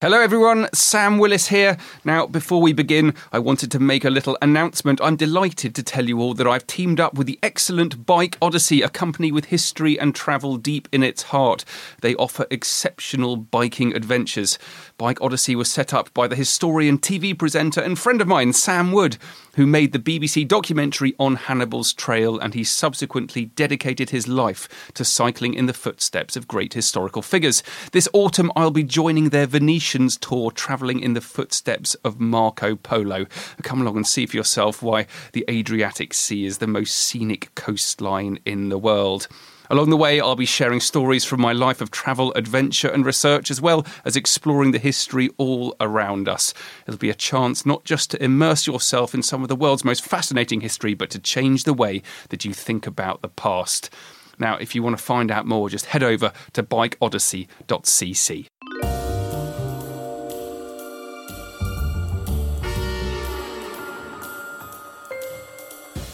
Hello, everyone. Sam Willis here. Now, before we begin, I wanted to make a little announcement. I'm delighted to tell you all that I've teamed up with the excellent Bike Odyssey, a company with history and travel deep in its heart. They offer exceptional biking adventures. Bike Odyssey was set up by the historian, TV presenter, and friend of mine, Sam Wood, who made the BBC documentary on Hannibal's Trail, and he subsequently dedicated his life to cycling in the footsteps of great historical figures. This autumn, I'll be joining their Venetians tour, travelling in the footsteps of Marco Polo. Come along and see for yourself why the Adriatic Sea is the most scenic coastline in the world. Along the way, I'll be sharing stories from my life of travel, adventure, and research, as well as exploring the history all around us. It'll be a chance not just to immerse yourself in some of the world's most fascinating history, but to change the way that you think about the past. Now, if you want to find out more, just head over to bikeodyssey.cc.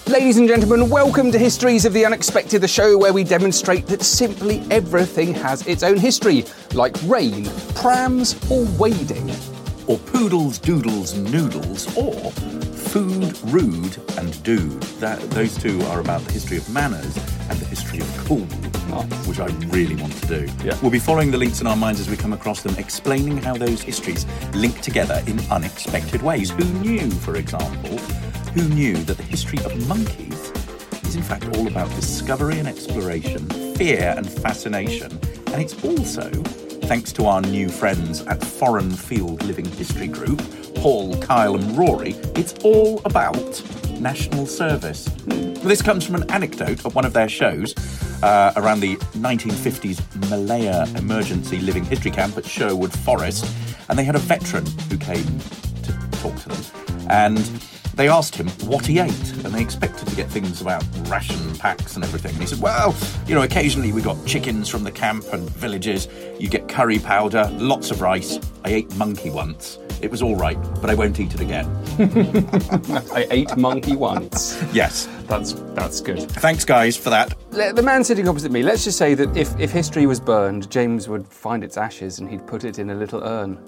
Ladies and gentlemen, welcome to Histories of the Unexpected, the show where we demonstrate that simply everything has its own history, like rain, prams, or wading. or poodles, doodles, noodles, or food, rude, and dude. That those two are about the history of manners and the history of cool, which I really want to do. Yeah. We'll be following the links in our minds as we come across them, explaining how those histories link together in unexpected ways. Who knew, for example, who knew that the history of monkeys is in fact all about discovery and exploration, fear and fascination, and it's also thanks to our new friends at Foreign Field Living History Group, Paul, Kyle, and Rory, it's all about national service. This comes from an anecdote of one of their shows uh, around the 1950s Malaya Emergency Living History Camp at Sherwood Forest, and they had a veteran who came to talk to them, and they asked him what he ate, and they expected to get things about ration packs and everything. And he said, Well, you know, occasionally we got chickens from the camp and villages, you get curry powder, lots of rice. I ate monkey once. It was all right, but I won't eat it again. I ate monkey once. Yes. That's that's good. Thanks, guys, for that. The man sitting opposite me, let's just say that if, if history was burned, James would find its ashes and he'd put it in a little urn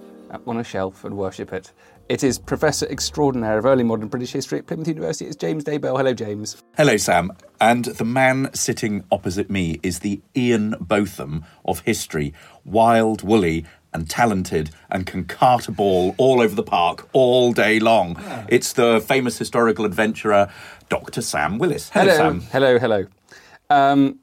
on a shelf and worship it. It is Professor Extraordinaire of Early Modern British History at Plymouth University. It's James Daybell. Hello, James. Hello, Sam. And the man sitting opposite me is the Ian Botham of history. Wild, woolly, and talented, and can cart a ball all over the park all day long. It's the famous historical adventurer, Dr. Sam Willis. Hello, Sam. Hello, hello. Um,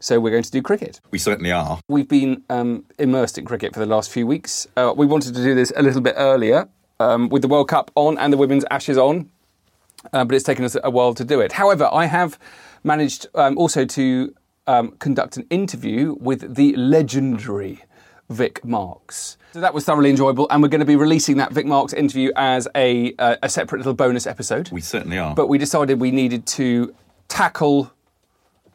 so we're going to do cricket. We certainly are. We've been um, immersed in cricket for the last few weeks. Uh, we wanted to do this a little bit earlier um, with the World Cup on and the Women's Ashes on, uh, but it's taken us a while to do it. However, I have managed um, also to um, conduct an interview with the legendary Vic Marks. So that was thoroughly enjoyable, and we're going to be releasing that Vic Marks interview as a, uh, a separate little bonus episode. We certainly are. but we decided we needed to tackle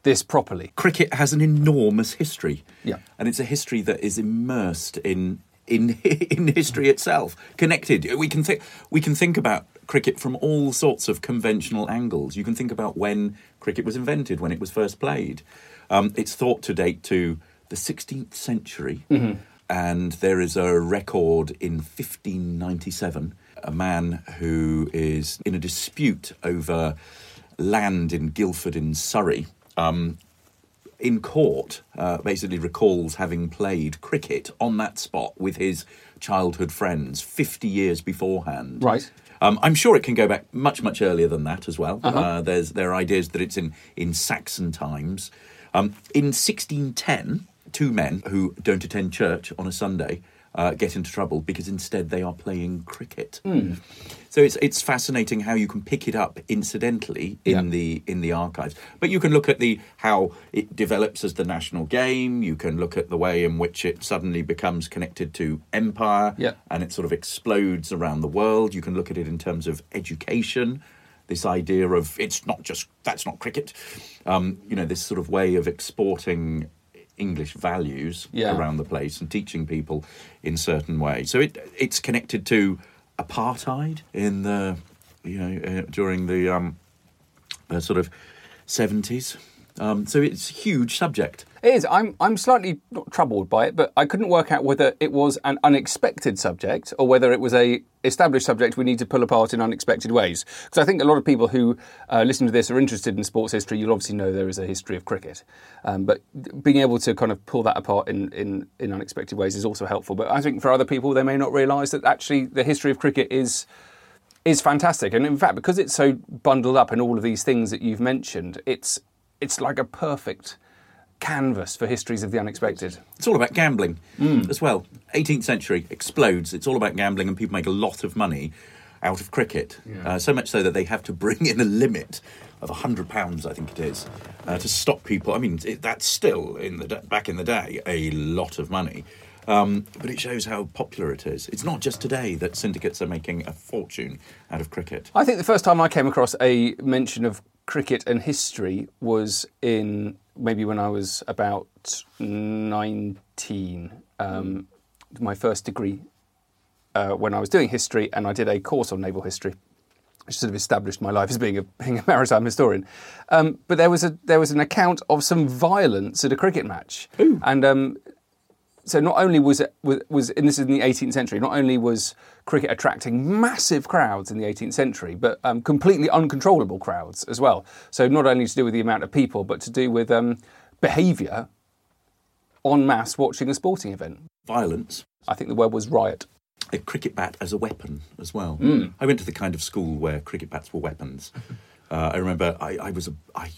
this properly. cricket has an enormous history. Yeah. And it's a history that is immersed in in in history itself, connected. We can think we can think about cricket from all sorts of conventional angles. You can think about when cricket was invented, when it was first played. Um, it's thought to date to the 16th century, and there is a record in 1597. A man who is in a dispute over land in Guildford in Surrey. Um, in court, uh, basically recalls having played cricket on that spot with his childhood friends 50 years beforehand. Right. Um, I'm sure it can go back much, much earlier than that as well. uh there's there are ideas that it's in in Saxon times. Um, in 1610, two men who don't attend church on a Sunday uh, get into trouble because instead they are playing cricket. So it's it's fascinating how you can pick it up incidentally in Yeah. the in the archives. But you can look at the how it develops as the national game. You can look at the way in which it suddenly becomes connected to empire Yeah. and it sort of explodes around the world. You can look at it in terms of education. This idea of it's not just that's not cricket. Um, you know, this sort of way of exporting English values Yeah. around the place and teaching people in certain ways. So it it's connected to apartheid in the you know uh, during the um, the sort of seventies. Um, so it's a huge subject. It is. I'm I'm slightly not troubled by it, but I couldn't work out whether it was an unexpected subject or whether it was a established subject we need to pull apart in unexpected ways. Because I think a lot of people who uh, listen to this are interested in sports history. You'll obviously know there is a history of cricket, um, but being able to kind of pull that apart in, in in unexpected ways is also helpful. But I think for other people, they may not realise that actually the history of cricket is is fantastic. And in fact, because it's so bundled up in all of these things that you've mentioned, it's it's like a perfect canvas for histories of the unexpected. It's all about gambling as well. 18th century explodes. It's all about gambling, and people make a lot of money out of cricket. Uh, so much so that they have to bring in a limit of hundred pounds, I think it is, uh, to stop people. I mean, it, that's still in the back in the day a lot of money. Um, but it shows how popular it is. It's not just today that syndicates are making a fortune out of cricket. I think the first time I came across a mention of cricket and history was in maybe when I was about 19. Um, my first degree uh, when I was doing history, and I did a course on naval history, which sort of established my life as being a, being a maritime historian. Um, but there was a there was an account of some violence at a cricket match, and um, so not only was it was, was and this is in the 18th century, not only was cricket attracting massive crowds in the 18th century, but um, completely uncontrollable crowds as well. So not only to do with the amount of people, but to do with um, behaviour en masse watching a sporting event. Violence I think the word was riot. a cricket bat as a weapon as well. Hmm. I went to the kind of school where cricket bats were weapons. uh, I remember I, I was a, I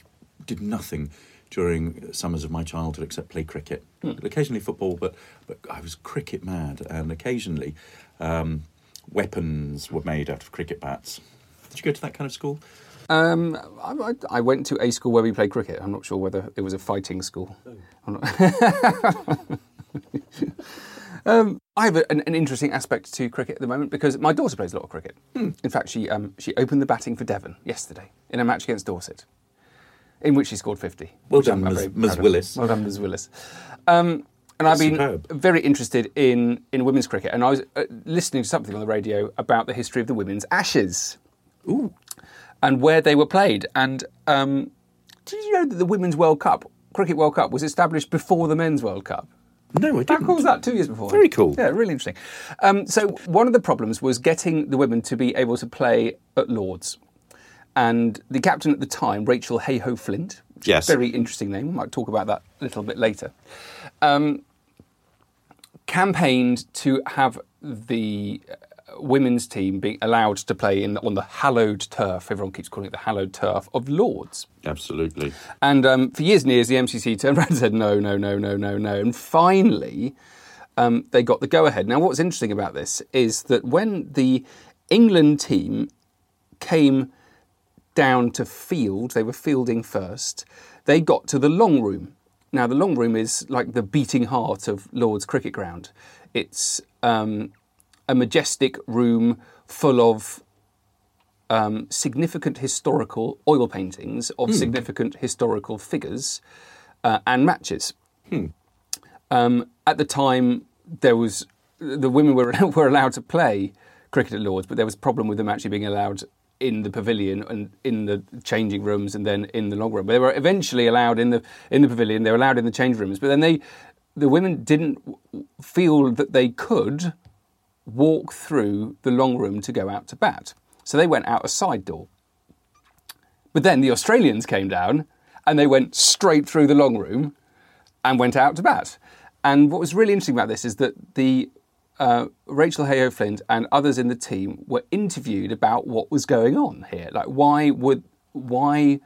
did nothing during summers of my childhood except play cricket, Hmm. occasionally football, but but I was cricket mad, and occasionally um, weapons were made out of cricket bats. Did you go to that kind of school? Um, I, I, went to a school where we played cricket. I'm not sure whether it was a fighting school. Not- um, I have a, an, an interesting aspect to cricket at the moment because my daughter plays a lot of cricket. In fact, she um, she opened the batting for Devon yesterday in a match against Dorset, in which she scored 50. Well done, Ms. Ms. Willis. Well done, Ms. Willis. Um, and I've been Superb. very interested in, in women's cricket, and I was uh, listening to something on the radio about the history of the women's Ashes Ooh, and where they were played. And um, did you know that the Women's World Cup, Cricket World Cup, was established before the Men's World Cup? no, I didn't. cool was that? Two years before. Very cool. Yeah, really interesting. Um, so one of the problems was getting the women to be able to play at Lords. And the captain at the time, Rachel Heyhoe Flint, Yes. very interesting name. We might talk about that a little bit later. Um, campaigned to have the uh, women's team being allowed to play in on the hallowed turf. Everyone keeps calling it the hallowed turf of Lords. Absolutely. And um, for years and years, the MCC turned around and said, no, no, no, no, no, no. And finally, um, they got the go ahead. Now, what's interesting about this is that when the England team came down to field, they were fielding first, they got to the long room. Now, the long room is like the beating heart of Lord's Cricket Ground. It's um, a majestic room full of um, significant historical oil paintings of significant historical figures uh, and matches. Um, at the time, there was the women were were allowed to play cricket at Lords, but there was a problem with them actually being allowed in the pavilion and in the changing rooms, and then in the long room. They were eventually allowed in the in the pavilion. They were allowed in the change rooms, but then they the women didn't feel that they could walk through the long room to go out to bat. So they went out a side door. But then the Australians came down and they went straight through the long room and went out to bat. And what was really interesting about this is that the uh, Rachel Heyhoe Flint and others in the team were interviewed about what was going on here. Like, why would why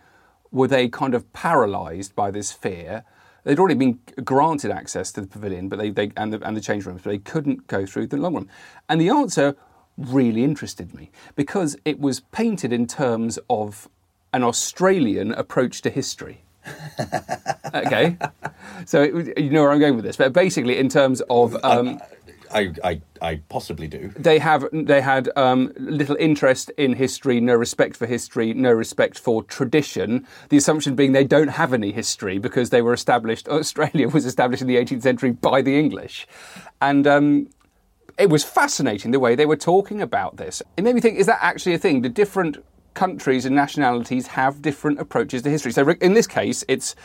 were they kind of paralysed by this fear? They'd already been granted access to the pavilion, but they, they and the and the change rooms, but they couldn't go through the long room. And the answer really interested me because it was painted in terms of an Australian approach to history. okay, so it, you know where I'm going with this, but basically, in terms of um, I, I, I possibly do. they have they had um, little interest in history, no respect for history, no respect for tradition. The assumption being they don't have any history because they were established. Australia was established in the 18th century by the English, and. Um, it was fascinating the way they were talking about this. It made me think: Is that actually a thing? Do different countries and nationalities have different approaches to history? So, in this case, it's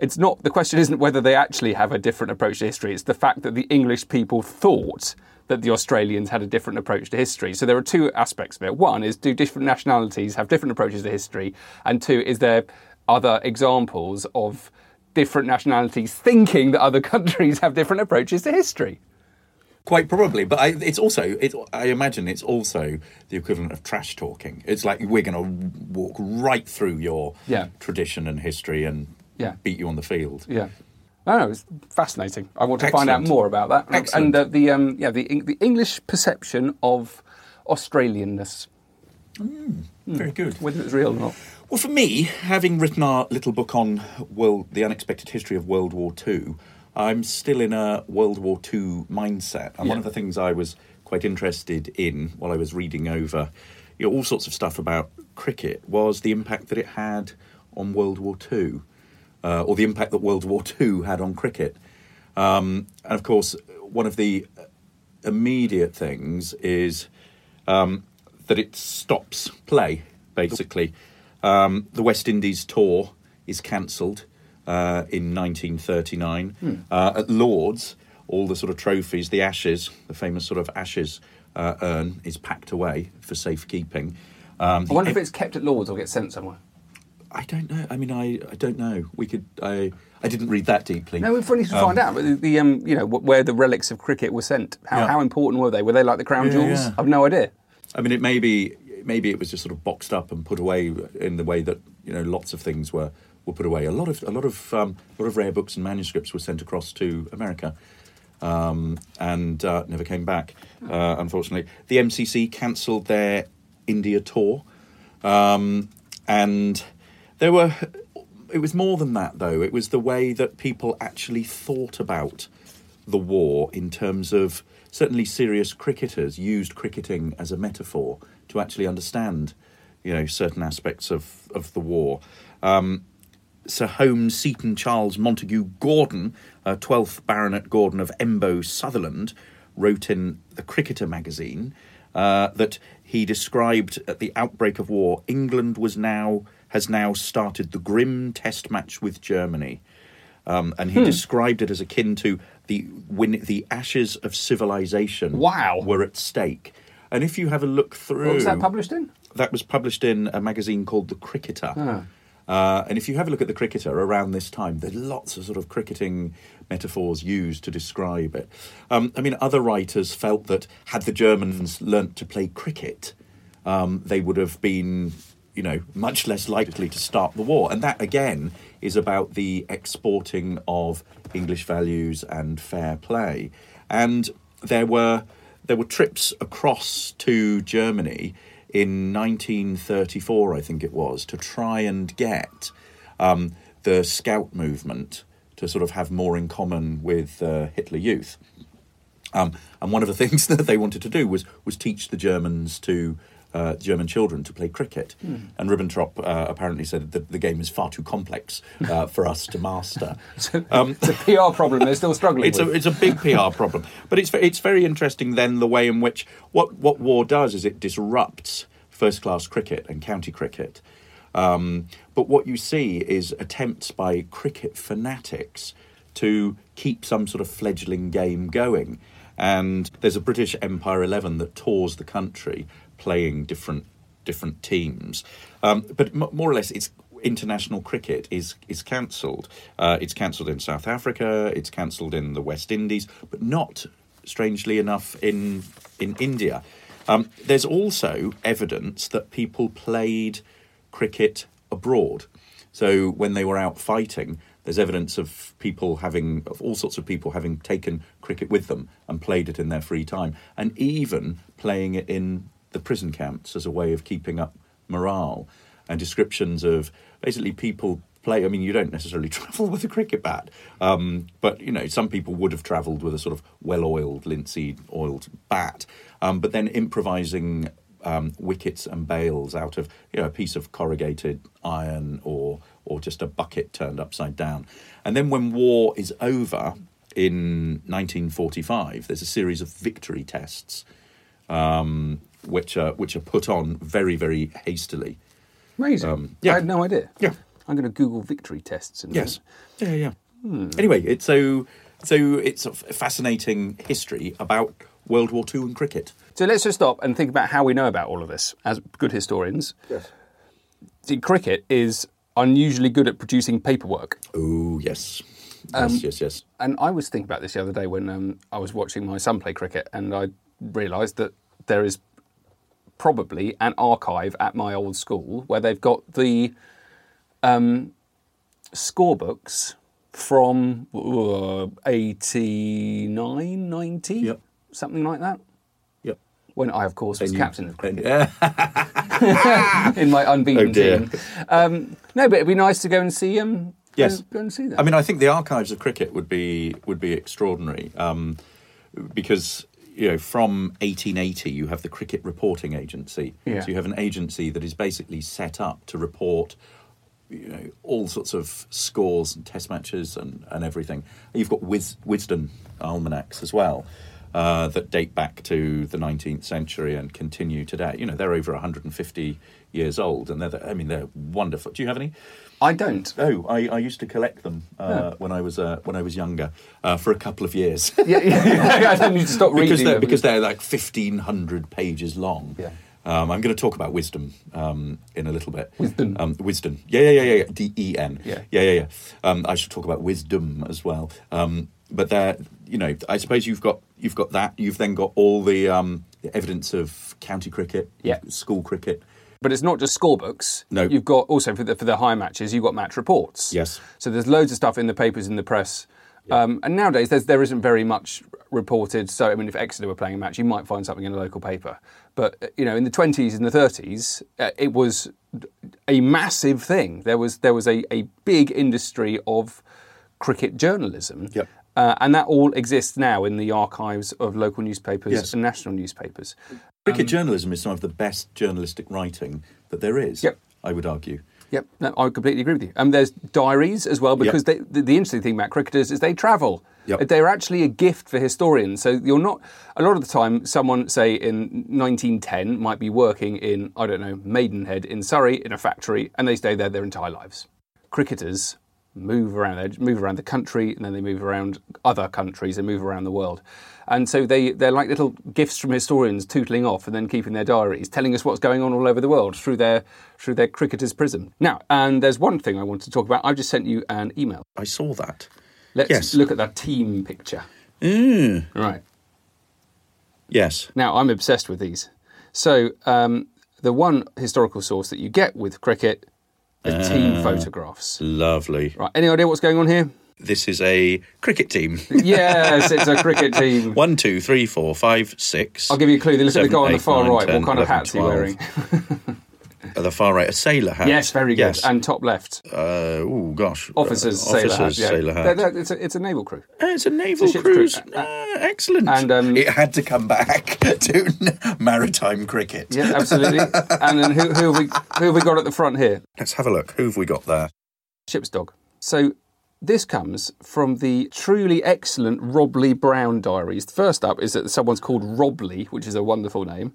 It's not the question isn't whether they actually have a different approach to history. It's the fact that the English people thought that the Australians had a different approach to history. So there are two aspects of it. One is do different nationalities have different approaches to history, and two is there other examples of different nationalities thinking that other countries have different approaches to history. Quite probably, but I, it's also. It, I imagine it's also the equivalent of trash talking. It's like we're going to walk right through your Yeah. tradition and history and Yeah. beat you on the field. Yeah. I know. It's fascinating. I want to find out more about that. Excellent. And uh, the um, yeah the the English perception of Australianness, Very good. whether it's real or not. Well, for me, having written our little book on world, the unexpected history of World War Two, I'm still in a World War Two mindset. And one of the things I was quite interested in while I was reading over you know, all sorts of stuff about cricket was the impact that it had on World War Two, uh, or the impact that World War Two had on cricket. Um, and of course, one of the immediate things is um, that it stops play, basically. Um, the West Indies tour is cancelled uh, in 1939. Uh, at Lords, all the sort of trophies, the Ashes, the famous sort of Ashes uh, urn, is packed away for safekeeping. Um, I wonder if it's kept at Lords or gets sent somewhere. I don't know. I mean, I, I don't know. We could. I I didn't read that deeply. No, we've really to find out. But the, the um, you know where the relics of cricket were sent. How, Yeah. how important were they? Were they like the crown Yeah, jewels? yeah. I've no idea. I mean, it may be maybe it was just sort of boxed up and put away in the way that you know lots of things were were put away. A lot of a lot of um, a lot of rare books and manuscripts were sent across to America. Um, and uh, never came back, uh, unfortunately. The MCC cancelled their India tour, um, and there were. It was more than that, though. It was the way that people actually thought about the war in terms of certainly serious cricketers used cricketing as a metaphor to actually understand, you know, certain aspects of, of the war. Um, Sir Holmes Seton Charles Montagu Gordon, uh, 12th Baronet Gordon of Embo, Sutherland, wrote in the Cricketer magazine uh, that he described at the outbreak of war, England was now has now started the grim test match with Germany. Um, and he described it as akin to the when the ashes of civilization Wow. were at stake. And if you have a look through, What was that published in? that was published in a magazine called The Cricketer. Uh, and if you have a look at The Cricketer around this time, there's lots of sort of cricketing metaphors used to describe it. Um, I mean, other writers felt that had the Germans learnt to play cricket, um, they would have been, you know, much less likely to start the war. And that, again, is about the exporting of English values and fair play. And there were there were trips across to Germany in 1934, I think it was, to try and get um, the Scout movement to sort of have more in common with uh, Hitler Youth. Um, and one of the things that they wanted to do was was teach the Germans to uh, German children to play cricket. And Ribbentrop uh, apparently said that the game is far too complex uh, for us to master. Um, it's a PR problem. They're still struggling it's a it's a big PR problem, but it's it's very interesting then the way in which what what war does is it disrupts first class cricket and county cricket. Um, but what you see is attempts by cricket fanatics to keep some sort of fledgling game going. And there's a British Empire 11 that tours the country playing different different teams. Um, but m- more or less, it's international cricket is is cancelled. Uh, it's cancelled in South Africa. It's cancelled in the West Indies, but not, strangely enough, in in India. Um, there's also evidence that people played cricket abroad. So when they were out fighting, there's evidence of people having, of all sorts of people having taken cricket with them and played it in their free time, and even playing it in the prison camps as a way of keeping up morale. And descriptions of basically people play. I mean, you don't necessarily travel with a cricket bat, um, but you know, some people would have travelled with a sort of well-oiled, linseed-oiled bat, um, but then improvising um, wickets and bails out of you know a piece of corrugated iron or or just a bucket turned upside down. And then when war is over in 1945, there's a series of victory tests um, which are which are put on very very hastily. Amazing. Um, yeah. I had no idea. Yeah. I'm going to Google victory tests. In Yes. Yeah, yeah. Anyway, it's so so it's a fascinating history about World War Two and cricket. So let's just stop and think about how we know about all of this as good historians. Yes. See, cricket is unusually good at producing paperwork. Oh yes, Um, yes, yes, yes. And I was thinking about this the other day when um, I was watching my son play cricket, and I realised that there is probably an archive at my old school where they've got the um, scorebooks from uh, 89, 90, Yep. something like that. Yep. When I, of course, was And you- captain of cricket Yeah. in my unbeaten Oh, team. Um, no, but it'd be nice to go and see um, Yes. go, go and see that. I mean, I think the archives of cricket would be would be extraordinary um, because you know from 1880 you have the Cricket Reporting Agency. Yeah. So you have an agency that is basically set up to report you know all sorts of scores and test matches and, and everything. You've got Wis- Wisdom almanacs as well. Uh, that date back to the 19th century and continue today. You know, they're over 150 years old, and they're, I mean, they're wonderful. Do you have any? I don't. Oh, I, I used to collect them uh, when I was uh, when I was younger uh, for a couple of years yeah, yeah, I don't need to stop reading. because they're them. because they're like fifteen hundred pages long. Yeah. Um, I'm going to talk about wisdom um, in a little bit. Wisdom. Um, wisdom. Yeah, yeah, yeah, yeah. D E N. Yeah. Yeah, yeah, yeah. Um, I should talk about wisdom as well. Um, but there, you know, I suppose you've got you've got that. You've then got all the, um, the evidence of county cricket, Yeah. school cricket. But it's not just scorebooks. No. You've got also for the, for the high matches, you've got match reports. Yes. So there's loads of stuff in the papers, in the press. Um, and nowadays, there's, there isn't very much reported. So, I mean, if Exeter were playing a match, you might find something in a local paper. But, uh, you know, in the 20s and the 30s, uh, it was a massive thing. There was, there was a, a big industry of cricket journalism. Yep. Uh, and that all exists now in the archives of local newspapers Yes. and national newspapers. Cricket journalism is some of the best journalistic writing that there is. Yep. I would argue. Yep, no, I completely agree with you. Um, there's diaries as well because they, the, the interesting thing about cricketers is they travel. Yep. They're actually a gift for historians. So you're not a lot of the time. Someone say in 1910 might be working in I don't know Maidenhead in Surrey in a factory, and they stay there their entire lives. Cricketers move around. They move around the country, and then they move around other countries. They move around the world, and so they they're like little gifts from historians, tootling off and then keeping their diaries, telling us what's going on all over the world through their through their cricketer's prism. Now, and there's one thing I wanted to talk about. I've just sent you an email. I saw that. Let's Yes. look at that team picture. Mm. Right. Yes. Now, I'm obsessed with these. So, um, the one historical source that you get with cricket is ah, team photographs. Lovely. Right. Any idea what's going on here? This is a cricket team. Yes, it's a cricket team. One, two, three, four, five, six. I'll give you a clue. Look at the guy on the far nine, right. 10, what kind of 11, hat's he wearing? At the far right, a sailor hat. Yes, very good. Yes. And top left, uh, oh gosh, officers Uh, sailor officers hat. Yeah. sailor hat. They're- they're- It's a, it's a naval crew. Uh, it's a naval ship's crew. cruise. Uh, excellent. And, um, it had to come back to maritime cricket. Yeah, absolutely. and then who, who, have we, who have we got at the front here? Let's have a look. Who have we got there? Ship's dog. So this comes from the truly excellent Robley Brown diaries. First up is that someone's called Robley, which is a wonderful name.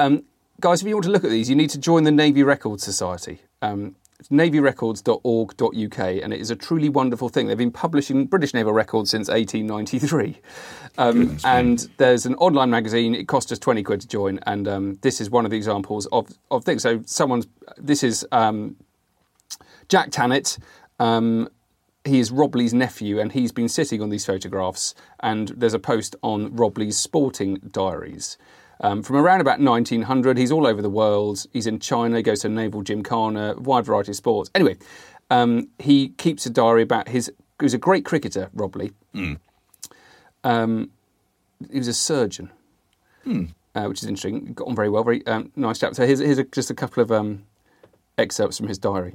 Um, guys, if you want to look at these, you need to join the Navy Records Society. Um, it's navyrecords.org.uk, and it is a truly wonderful thing. They've been publishing British naval records since 1893. Um, and there's an online magazine. It cost us 20 quid to join, and um, this is one of the examples of, of things. So, someone's, this is um, Jack Tannett. Um, he is Robley's nephew, and he's been sitting on these photographs. And there's a post on Robley's sporting diaries. Um, from around about 1900, he's all over the world. He's in China, he goes to naval gymkhana, wide variety of sports. Anyway, um, he keeps a diary about his. He was a great cricketer, Robley. Um, he was a surgeon, uh, which is interesting. Got on very well, very um, nice chap. So here's, here's a, just a couple of um, excerpts from his diary.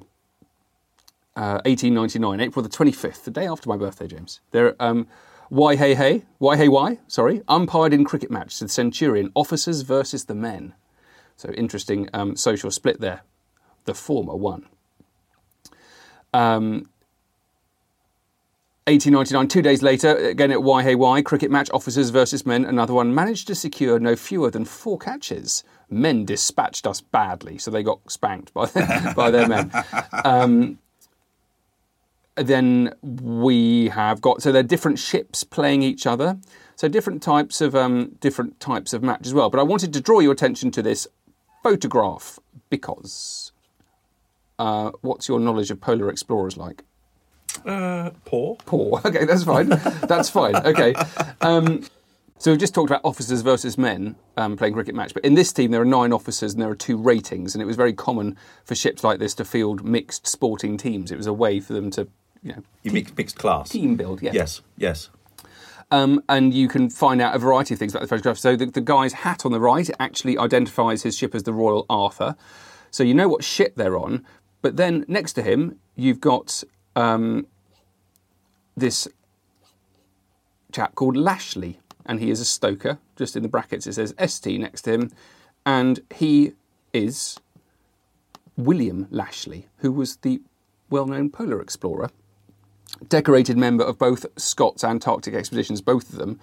Uh, 1899, April the 25th, the day after my birthday, James. There, um, why hey hey, why hey why, sorry, umpired in cricket match the Centurion, officers versus the men. So interesting um, social split there. The former won. Um, 1899, two days later, again at YHY, cricket match, officers versus men, another one, managed to secure no fewer than four catches. Men dispatched us badly, so they got spanked by, by their men. Um, then we have got so they're different ships playing each other. So different types of um, different types of match as well. But I wanted to draw your attention to this photograph because uh, what's your knowledge of polar explorers like? Uh, poor. Poor. Okay, that's fine. that's fine. Okay. Um, so we've just talked about officers versus men um, playing cricket match, but in this team there are nine officers and there are two ratings, and it was very common for ships like this to field mixed sporting teams. It was a way for them to, you know, You mixed, mixed class. team build. Yeah. Yes, yes. Um, and you can find out a variety of things about the photograph. So the, the guy's hat on the right actually identifies his ship as the Royal Arthur. So you know what ship they're on. But then next to him, you've got um, this chap called Lashley, and he is a stoker. Just in the brackets, it says ST next to him, and he is William Lashley, who was the well-known polar explorer decorated member of both Scott's Antarctic expeditions, both of them,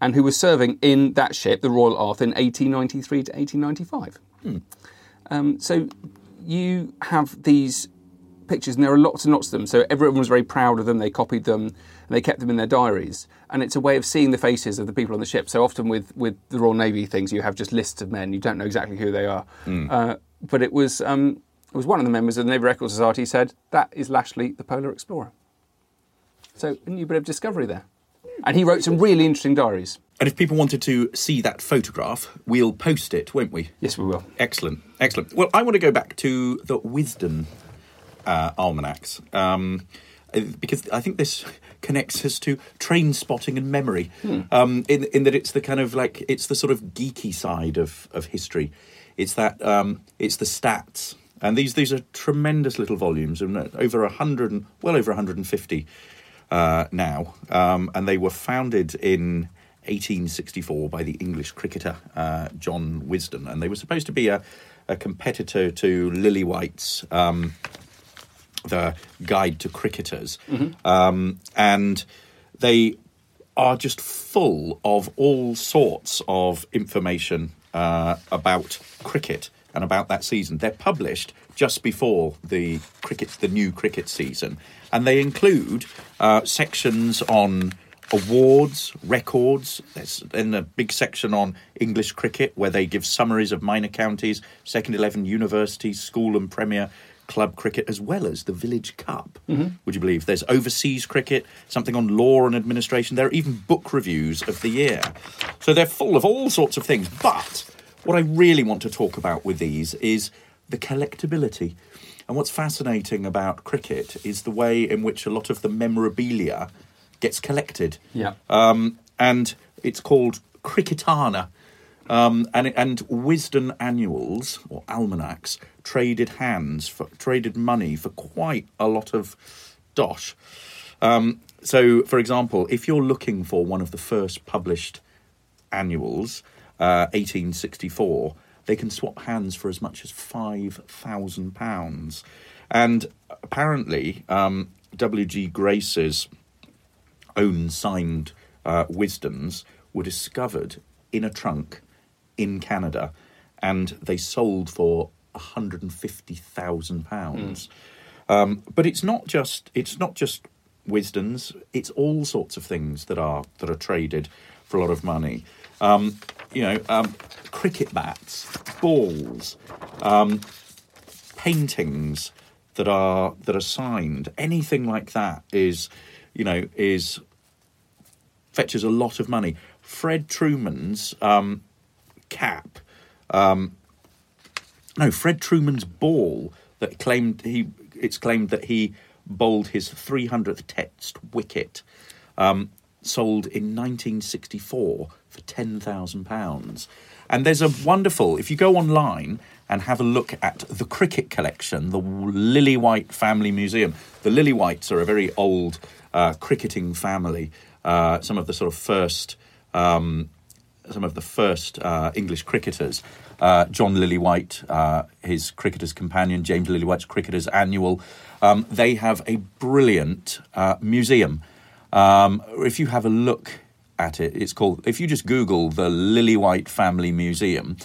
and who was serving in that ship, the Royal Arthur, in 1893 to 1895. Um, so you have these pictures, and there are lots and lots of them. So everyone was very proud of them. They copied them, and they kept them in their diaries. And it's a way of seeing the faces of the people on the ship. So often with, with the Royal Navy things, you have just lists of men. You don't know exactly who they are. Uh, but it was um, it was one of the members of the Navy Records Society said that is Lashley, the polar explorer. So a new bit of discovery there. And he wrote some really interesting diaries. And if people wanted to see that photograph, we'll post it, won't we? Yes, we will. Excellent, excellent. Well, I want to go back to the wisdom uh, almanacs um, because I think this connects us to train spotting and memory. Um, in in that it's the kind of like it's the sort of geeky side of of history. It's that um, it's the stats, and these these are tremendous little volumes, and uh, over a hundred, and well over 150 uh, now, um, and they were founded in 1864 by the English cricketer uh, John Wisden, and they were supposed to be a, a competitor to Lillywhite's um, the Guide to Cricketers, um, and they are just full of all sorts of information uh, about cricket and about that season. They're published just before the cricket, the new cricket season, and they include uh, sections on awards, records. There's then a big section on English cricket where they give summaries of minor counties, second eleven universities, school and Premier club cricket, as well as the Village Cup. Would you believe? There's overseas cricket, something on law and administration. There are even book reviews of the year. So they're full of all sorts of things. But what I really want to talk about with these is the collectability. And what's fascinating about cricket is the way in which a lot of the memorabilia gets collected. Yeah. Um, and it's called Cricketana. Um, and and Wisden annuals or almanacs traded hands for traded money for quite a lot of dosh. Um, so, for example, if you're looking for one of the first published annuals, uh, 1864, they can swap hands for as much as five thousand pounds. And apparently, um, W.G. Grace's own signed uh, wisdoms were discovered in a trunk in Canada, and they sold for hundred and fifty thousand pounds. Um, but it's not just it's not just wisdoms; it's all sorts of things that are that are traded for a lot of money. Um, you know, um, cricket bats, balls, um, paintings that are that are signed, anything like that is, you know, is fetches a lot of money. Fred Trueman's um, cap, um, no, Fred Trueman's ball that claimed he, it's claimed that he bowled his 300th Test wicket, um, sold in 1964 for £10,000. And there's a wonderful, if you go online and have a look at the cricket collection, the Lillywhite Family Museum. The Lillywhites are a very old uh, cricketing family. Uh, some of the sort of first, um, some of the first uh, English cricketers. Uh, John Lillywhite, uh, his cricketer's companion, James Lillywhite's cricketer's annual. Um, they have a brilliant uh, museum. Um, if you have a look at it, it's called. If you just Google the Lillywhite Family Museum,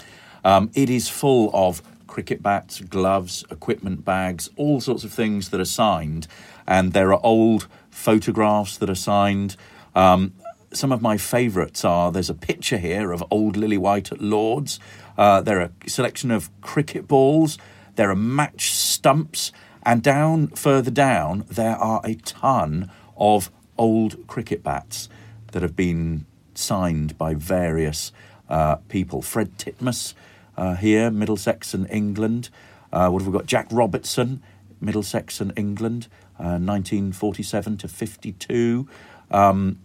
um, it is full of cricket bats, gloves, equipment bags, all sorts of things that are signed. and there are old photographs that are signed. Um, some of my favourites are there's a picture here of old Lillywhite at Lords. Uh, there are a selection of cricket balls. There are match stumps, and down further down there are a ton of old cricket bats that have been signed by various uh, people. Fred Titmus uh, here, Middlesex and England. Uh, what have we got? Jack Robertson, Middlesex and England, uh, 1947 to 52. Um,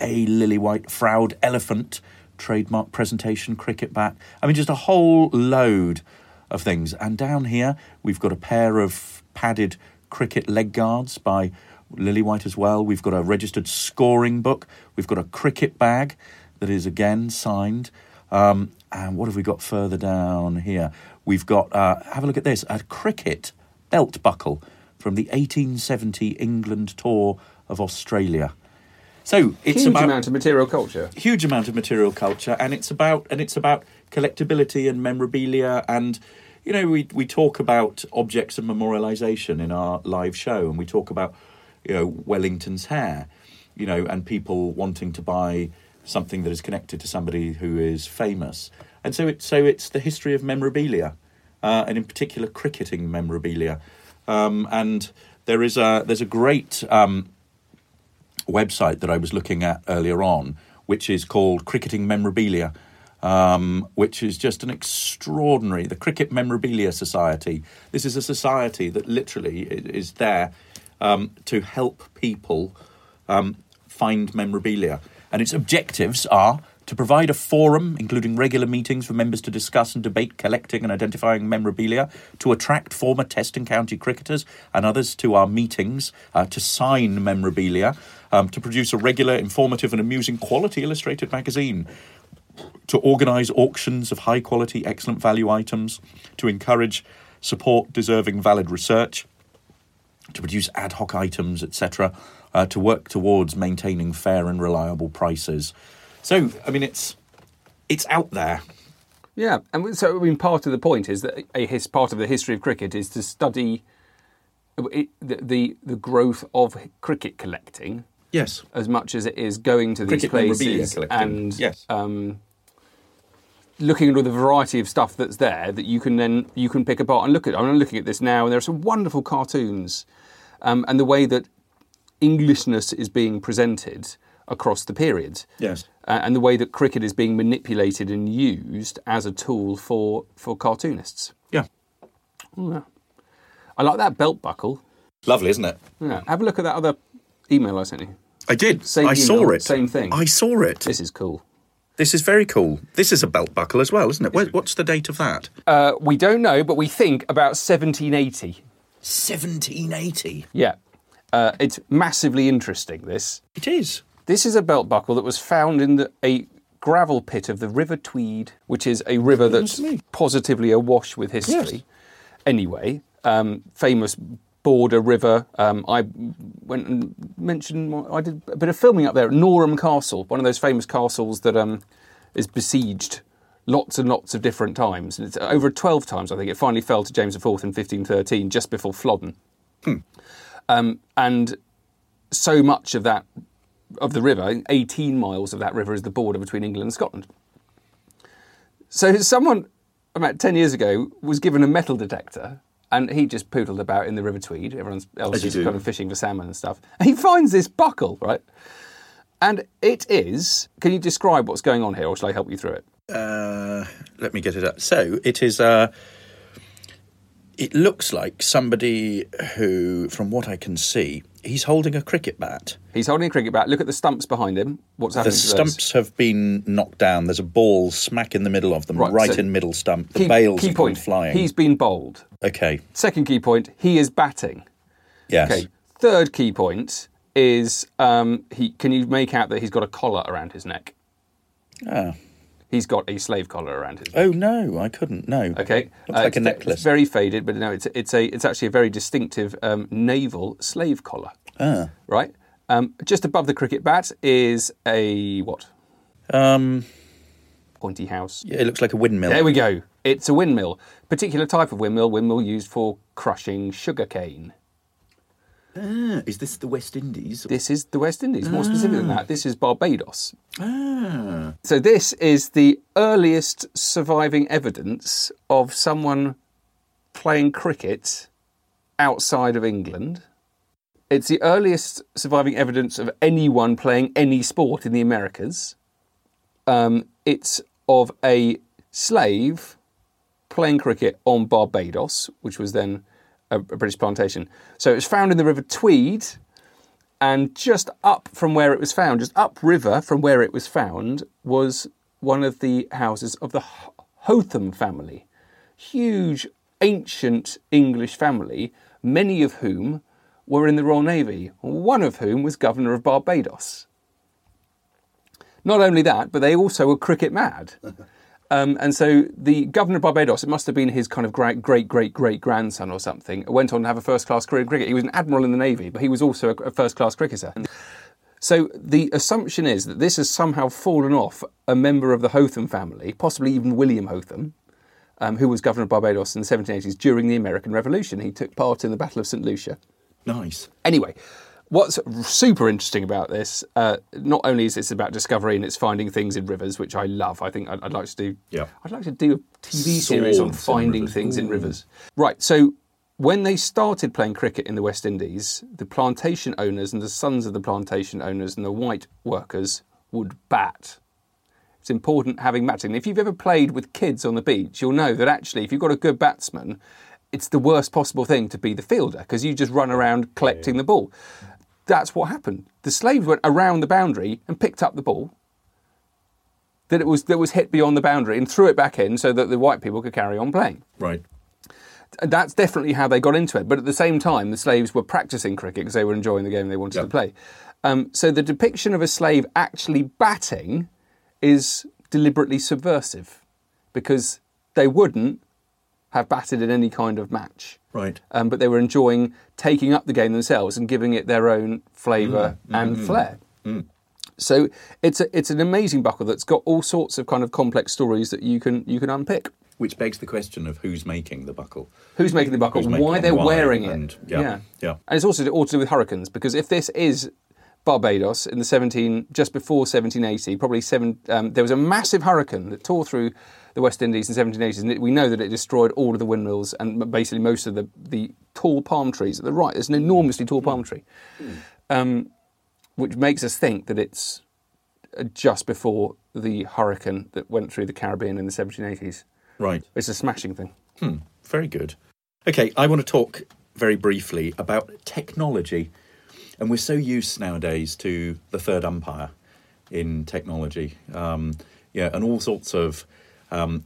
a Lillywhite Frowd elephant trademark presentation cricket bat. I mean, just a whole load of things. And down here, we've got a pair of padded cricket leg guards by Lillywhite as well. We've got a registered scoring book. We've got a cricket bag that is again signed. Um, and what have we got further down here? We've got, uh, have a look at this, a cricket belt buckle from the 1870 England tour of Australia. So it's Huge about amount of material culture. huge amount of material culture, and it's about and it's about collectability and memorabilia, and you know we we talk about objects of memorialization in our live show, and we talk about you know Wellington's hair, you know, and people wanting to buy something that is connected to somebody who is famous, and so it's so it's the history of memorabilia, uh, and in particular cricketing memorabilia, um, and there is a there's a great. Um, website that I was looking at earlier on, which is called Cricketing Memorabilia, um, which is just an extraordinary. The Cricket Memorabilia Society. This is a society that literally is there um, to help people um, find memorabilia, and its objectives are. To provide a forum, including regular meetings for members to discuss and debate collecting and identifying memorabilia, to attract former Test and County cricketers and others to our meetings, uh, to sign memorabilia, um, to produce a regular, informative, and amusing quality illustrated magazine, to organise auctions of high quality, excellent value items, to encourage, support deserving, valid research, to produce ad hoc items, etc., uh, to work towards maintaining fair and reliable prices. So, I mean, it's it's out there. Yeah, and so I mean, part of the point is that a his part of the history of cricket is to study it, the, the the growth of cricket collecting Yes. as much as it is going to these Cricket places and yes. um, looking at all the variety of stuff that's there that you can then you can pick apart and look at. I'm looking at this now, and there are some wonderful cartoons, um, and the way that Englishness is being presented across the period. Yes. Uh, and the way that cricket is being manipulated and used as a tool for, for cartoonists. Yeah. I like that belt buckle. Lovely, isn't it? Yeah. Have a look at that other email I sent you. I did. Same I saw it. same thing. I saw it. This is cool. This is very cool. This is a belt buckle as well, isn't it? Where- What's the date of that? Uh, we don't know, but we think about 1780. 1780. Yeah. Uh, it's massively interesting, this. It is. This is a belt buckle that was found in the, a gravel pit of the River Tweed, which is a river that's positively awash with history. Yes. Anyway, um, famous border river. Um, I went and mentioned, I did a bit of filming up there at Norham Castle, one of those famous castles that um, is besieged lots and lots of different times. And it's over 12 times, I think. It finally fell to James IV in 1513, just before Flodden. Um, and so much of that of the river, 18 miles of that river is the border between England and Scotland. So someone about 10 years ago was given a metal detector and he just poodled about in the River Tweed. Everyone else is kind of fishing for salmon and stuff. And he finds this buckle, right? And it is. Can you describe what's going on here, or shall I help you through it? Uh, let me get it up. So it is. Uh, it looks like somebody who, from what I can see, he's holding a cricket bat. He's holding a cricket bat. Look at the stumps behind him. What's The happening those? stumps have been knocked down. There's a ball smack in the middle of them, Right, right, so- in middle stump. The Key, bails key point. flying. He's been bowled. Okay. Second key point. He is batting. Yes. Okay. Third key point is um, he. Can you make out that he's got a collar around his neck? Ah. He's got a slave collar around his neck. Oh no, I couldn't. No. Okay, Looks Uh, like a necklace. It's very faded, but no, it's it's a it's actually a very distinctive um, naval slave collar. Ah. Right. Um, just above the cricket bat is a what? Um. Pointy house. Yeah, it looks like a windmill. There we go. It's a windmill. Particular type of windmill. Windmill used for crushing sugarcane. Ah, is this the West Indies? This is the West Indies. More specific than that, this is Barbados. Ah, So this is the earliest surviving evidence of someone playing cricket outside of England. It's the earliest surviving evidence of anyone playing any sport in the Americas. Um, it's of a slave playing cricket on Barbados, which was then a, British plantation. So it was found in the River Tweed, and just up from where it was found, just upriver from where it was found, was one of the houses of the Hotham family. Huge, ancient English family, many of whom were in the Royal Navy, one of whom was governor of Barbados. Not only that, but they also were cricket mad. Um, and so the governor of Barbados, it must have been his kind of great, great, great, great grandson or something, went on to have a first class career in cricket. He was an admiral in the Navy, but he was also a, a first class cricketer. So the assumption is that this has somehow fallen off a member of the Hotham family, possibly even William Hotham, um, who was governor of Barbados in the 1780s during the American Revolution. He took part in the Battle of St. Lucia. nice. Anyway, what's super interesting about this, uh, not only is this about discovery and it's finding things in rivers, which I love. I think I'd, I'd like to do. Yeah. I'd like to do a TV series on Swords in finding rivers. things in rivers. Right. So when they started playing cricket in the West Indies, the plantation owners and the sons of the plantation owners and the white workers would bat. It's important having batting. If you've ever played with kids on the beach, you'll know that actually, if you've got a good batsman, it's the worst possible thing to be the fielder because you just run around collecting the ball. That's what happened. The slaves went around the boundary and picked up the ball that it was that was hit beyond the boundary and threw it back in so that the white people could carry on playing. Right. That's definitely how they got into it. But at the same time, the slaves were practicing cricket because they were enjoying the game they wanted Yep. to play. Um, so the depiction of a slave actually batting is deliberately subversive because they wouldn't have batted in any kind of match. Right. Um, but they were enjoying taking up the game themselves and giving it their own flavour mm, mm, and mm, flair. So it's a, it's an amazing buckle that's got all sorts of kind of complex stories that you can you can unpick. Which begs the question of who's making the buckle. Who's making the buckle? Making why it, they're why, wearing and- it? yeah, yeah. And it's also all to do with hurricanes because if this is Barbados in the 17 just before 1780, probably seven, um, there was a massive hurricane that tore through the West Indies in the 1780s, and it, we know that it destroyed all of the windmills and basically most of the the tall palm trees at the right. There's an enormously tall palm tree, um, which makes us think that it's uh, just before the hurricane that went through the Caribbean in the 1780s. Right. It's a smashing thing. Hmm, very good. Okay, I want to talk very briefly about technology. And we're so used nowadays to the third umpire in technology. Um, yeah, and all sorts of um,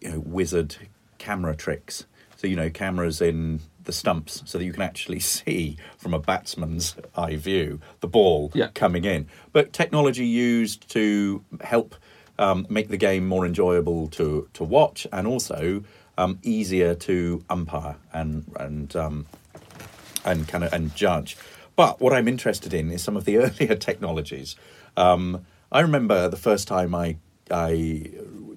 you know, wizard camera tricks. So, you know, cameras in the stumps so that you can actually see from a batsman's eye view the ball Yeah. coming in. But technology used to help um, make the game more enjoyable to, to watch and also um, easier to umpire and and um, and kind of and judge. But what I'm interested in is some of the earlier technologies. Um, I remember the first time I I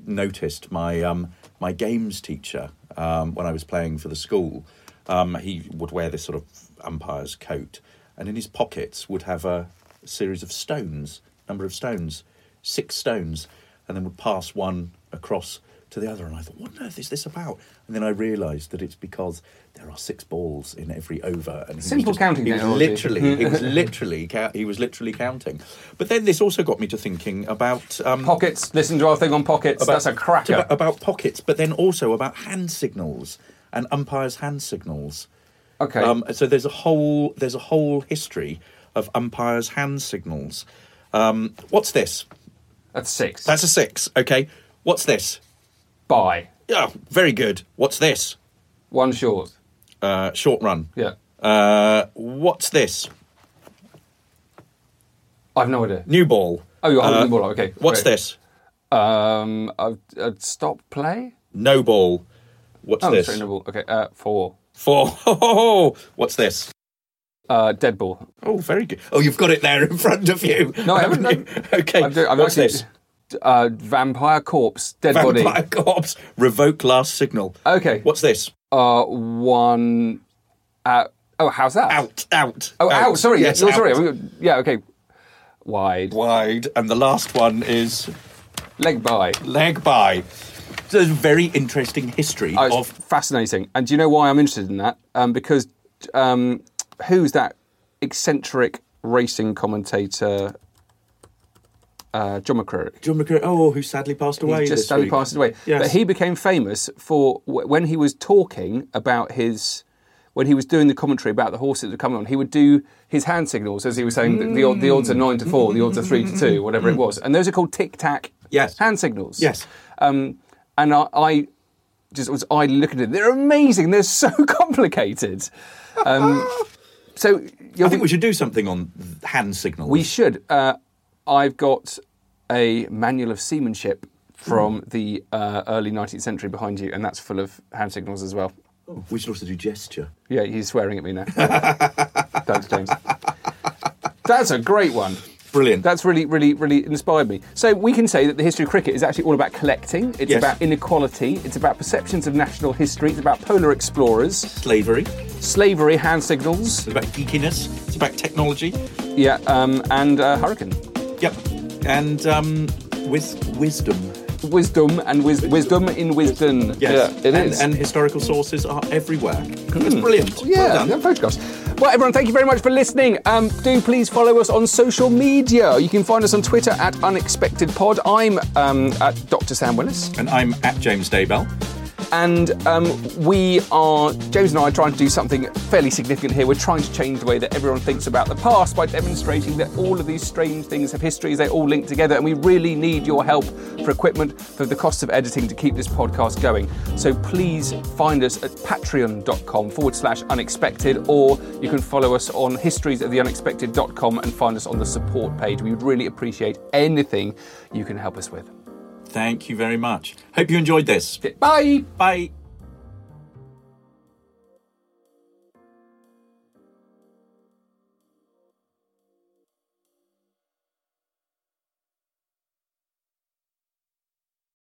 noticed my um, my games teacher um, when I was playing for the school. Um, he would wear this sort of umpire's coat, and in his pockets would have a series of stones, number of stones, six stones, and then would pass one across to the other. And I thought, what on earth is this about? And then I realised that it's because there are six balls in every over. And he was Simple just- counting He was literally, he was literally, he was literally counting. But then this also got me to thinking about um, Pockets. Listen to our thing on pockets. about- That's a cracker. About, about pockets, but then also about hand signals and umpires' hand signals. Okay. Um, so there's a whole there's a whole history of umpires' hand signals. Um, what's this? That's six. That's a six. Okay. What's this? Bye. Yeah, very good. What's this? One short. Uh, short run. Yeah. Uh, what's this? I've no idea. New ball. Oh, you're holding Uh, the ball. Okay. What's okay. this? Um, uh, uh, stop play. No ball. What's Oh, this? sorry, no ball. Okay. Uh, four. Four. What's this? Uh, dead ball. Oh, very good. Oh, you've got it there in front of you. No, I haven't you? Okay. I'm doing, I'm What's actually, this? Uh, vampire corpse. Dead body. Vampire Corpse. Revoke last signal. Okay. What's this? Uh, one. Uh, Oh, how's that? Out, out. Oh, out. Sorry. Yes, oh, sorry. out. Yeah. Okay. Wide. Wide. And the last one is Leg bye. leg bye. So there's a very interesting history Oh, of. fascinating. And do you know why I'm interested in that? Um, because um, who's that eccentric racing commentator? Uh, John McCririck. John McCririck, oh, who sadly passed away. He's just sadly week. passed away. Yes. But he became famous for w- when he was talking about his. When he was doing the commentary about the horses that were coming on, he would do his hand signals as he was saying that the, odd- the odds are nine to four, the odds are three to two, whatever it was, and those are called tic tac Yes. hand signals. Yes. Um, and I, I just was idly looking at it. They're amazing. They're so complicated. Um, so I think we should do something on hand signals. we should. Uh, I've got a manual of seamanship from the uh, early 19th century behind you, and that's full of hand signals as well. Oh, we should also do gesture. Yeah, he's swearing at me now. Thanks, James. That's a great one. Brilliant. That's really, really, really inspired me. So we can say that the history of cricket is actually all about collecting. It's Yes. about inequality. It's about perceptions of national history. It's about polar explorers, Slavery. slavery, hand signals, It's about geekiness. It's about technology. yeah, um, and uh, hurricane. Yep. And um, with wisdom. Wisdom and wis- wisdom in wisdom. Yes. Yeah, it and, is. and historical sources are everywhere. It's brilliant. Yeah, Well photographs. Well, everyone, thank you very much for listening. Um, do please follow us on social media. You can find us on Twitter at Unexpected Pod. I'm um, at Dr. Sam Willis. And I'm at James Daybell. And um, we are, James and I are trying to do something fairly significant here. We're trying to change the way that everyone thinks about the past by demonstrating that all of these strange things have histories, they all link together, and we really need your help for equipment, for the cost of editing to keep this podcast going. So please find us at patreon.com forward slash unexpected, or you can follow us on histories of the unexpected.com and find us on the support page. We would really appreciate anything you can help us with. Thank you very much. Hope you enjoyed this. Bye! Bye.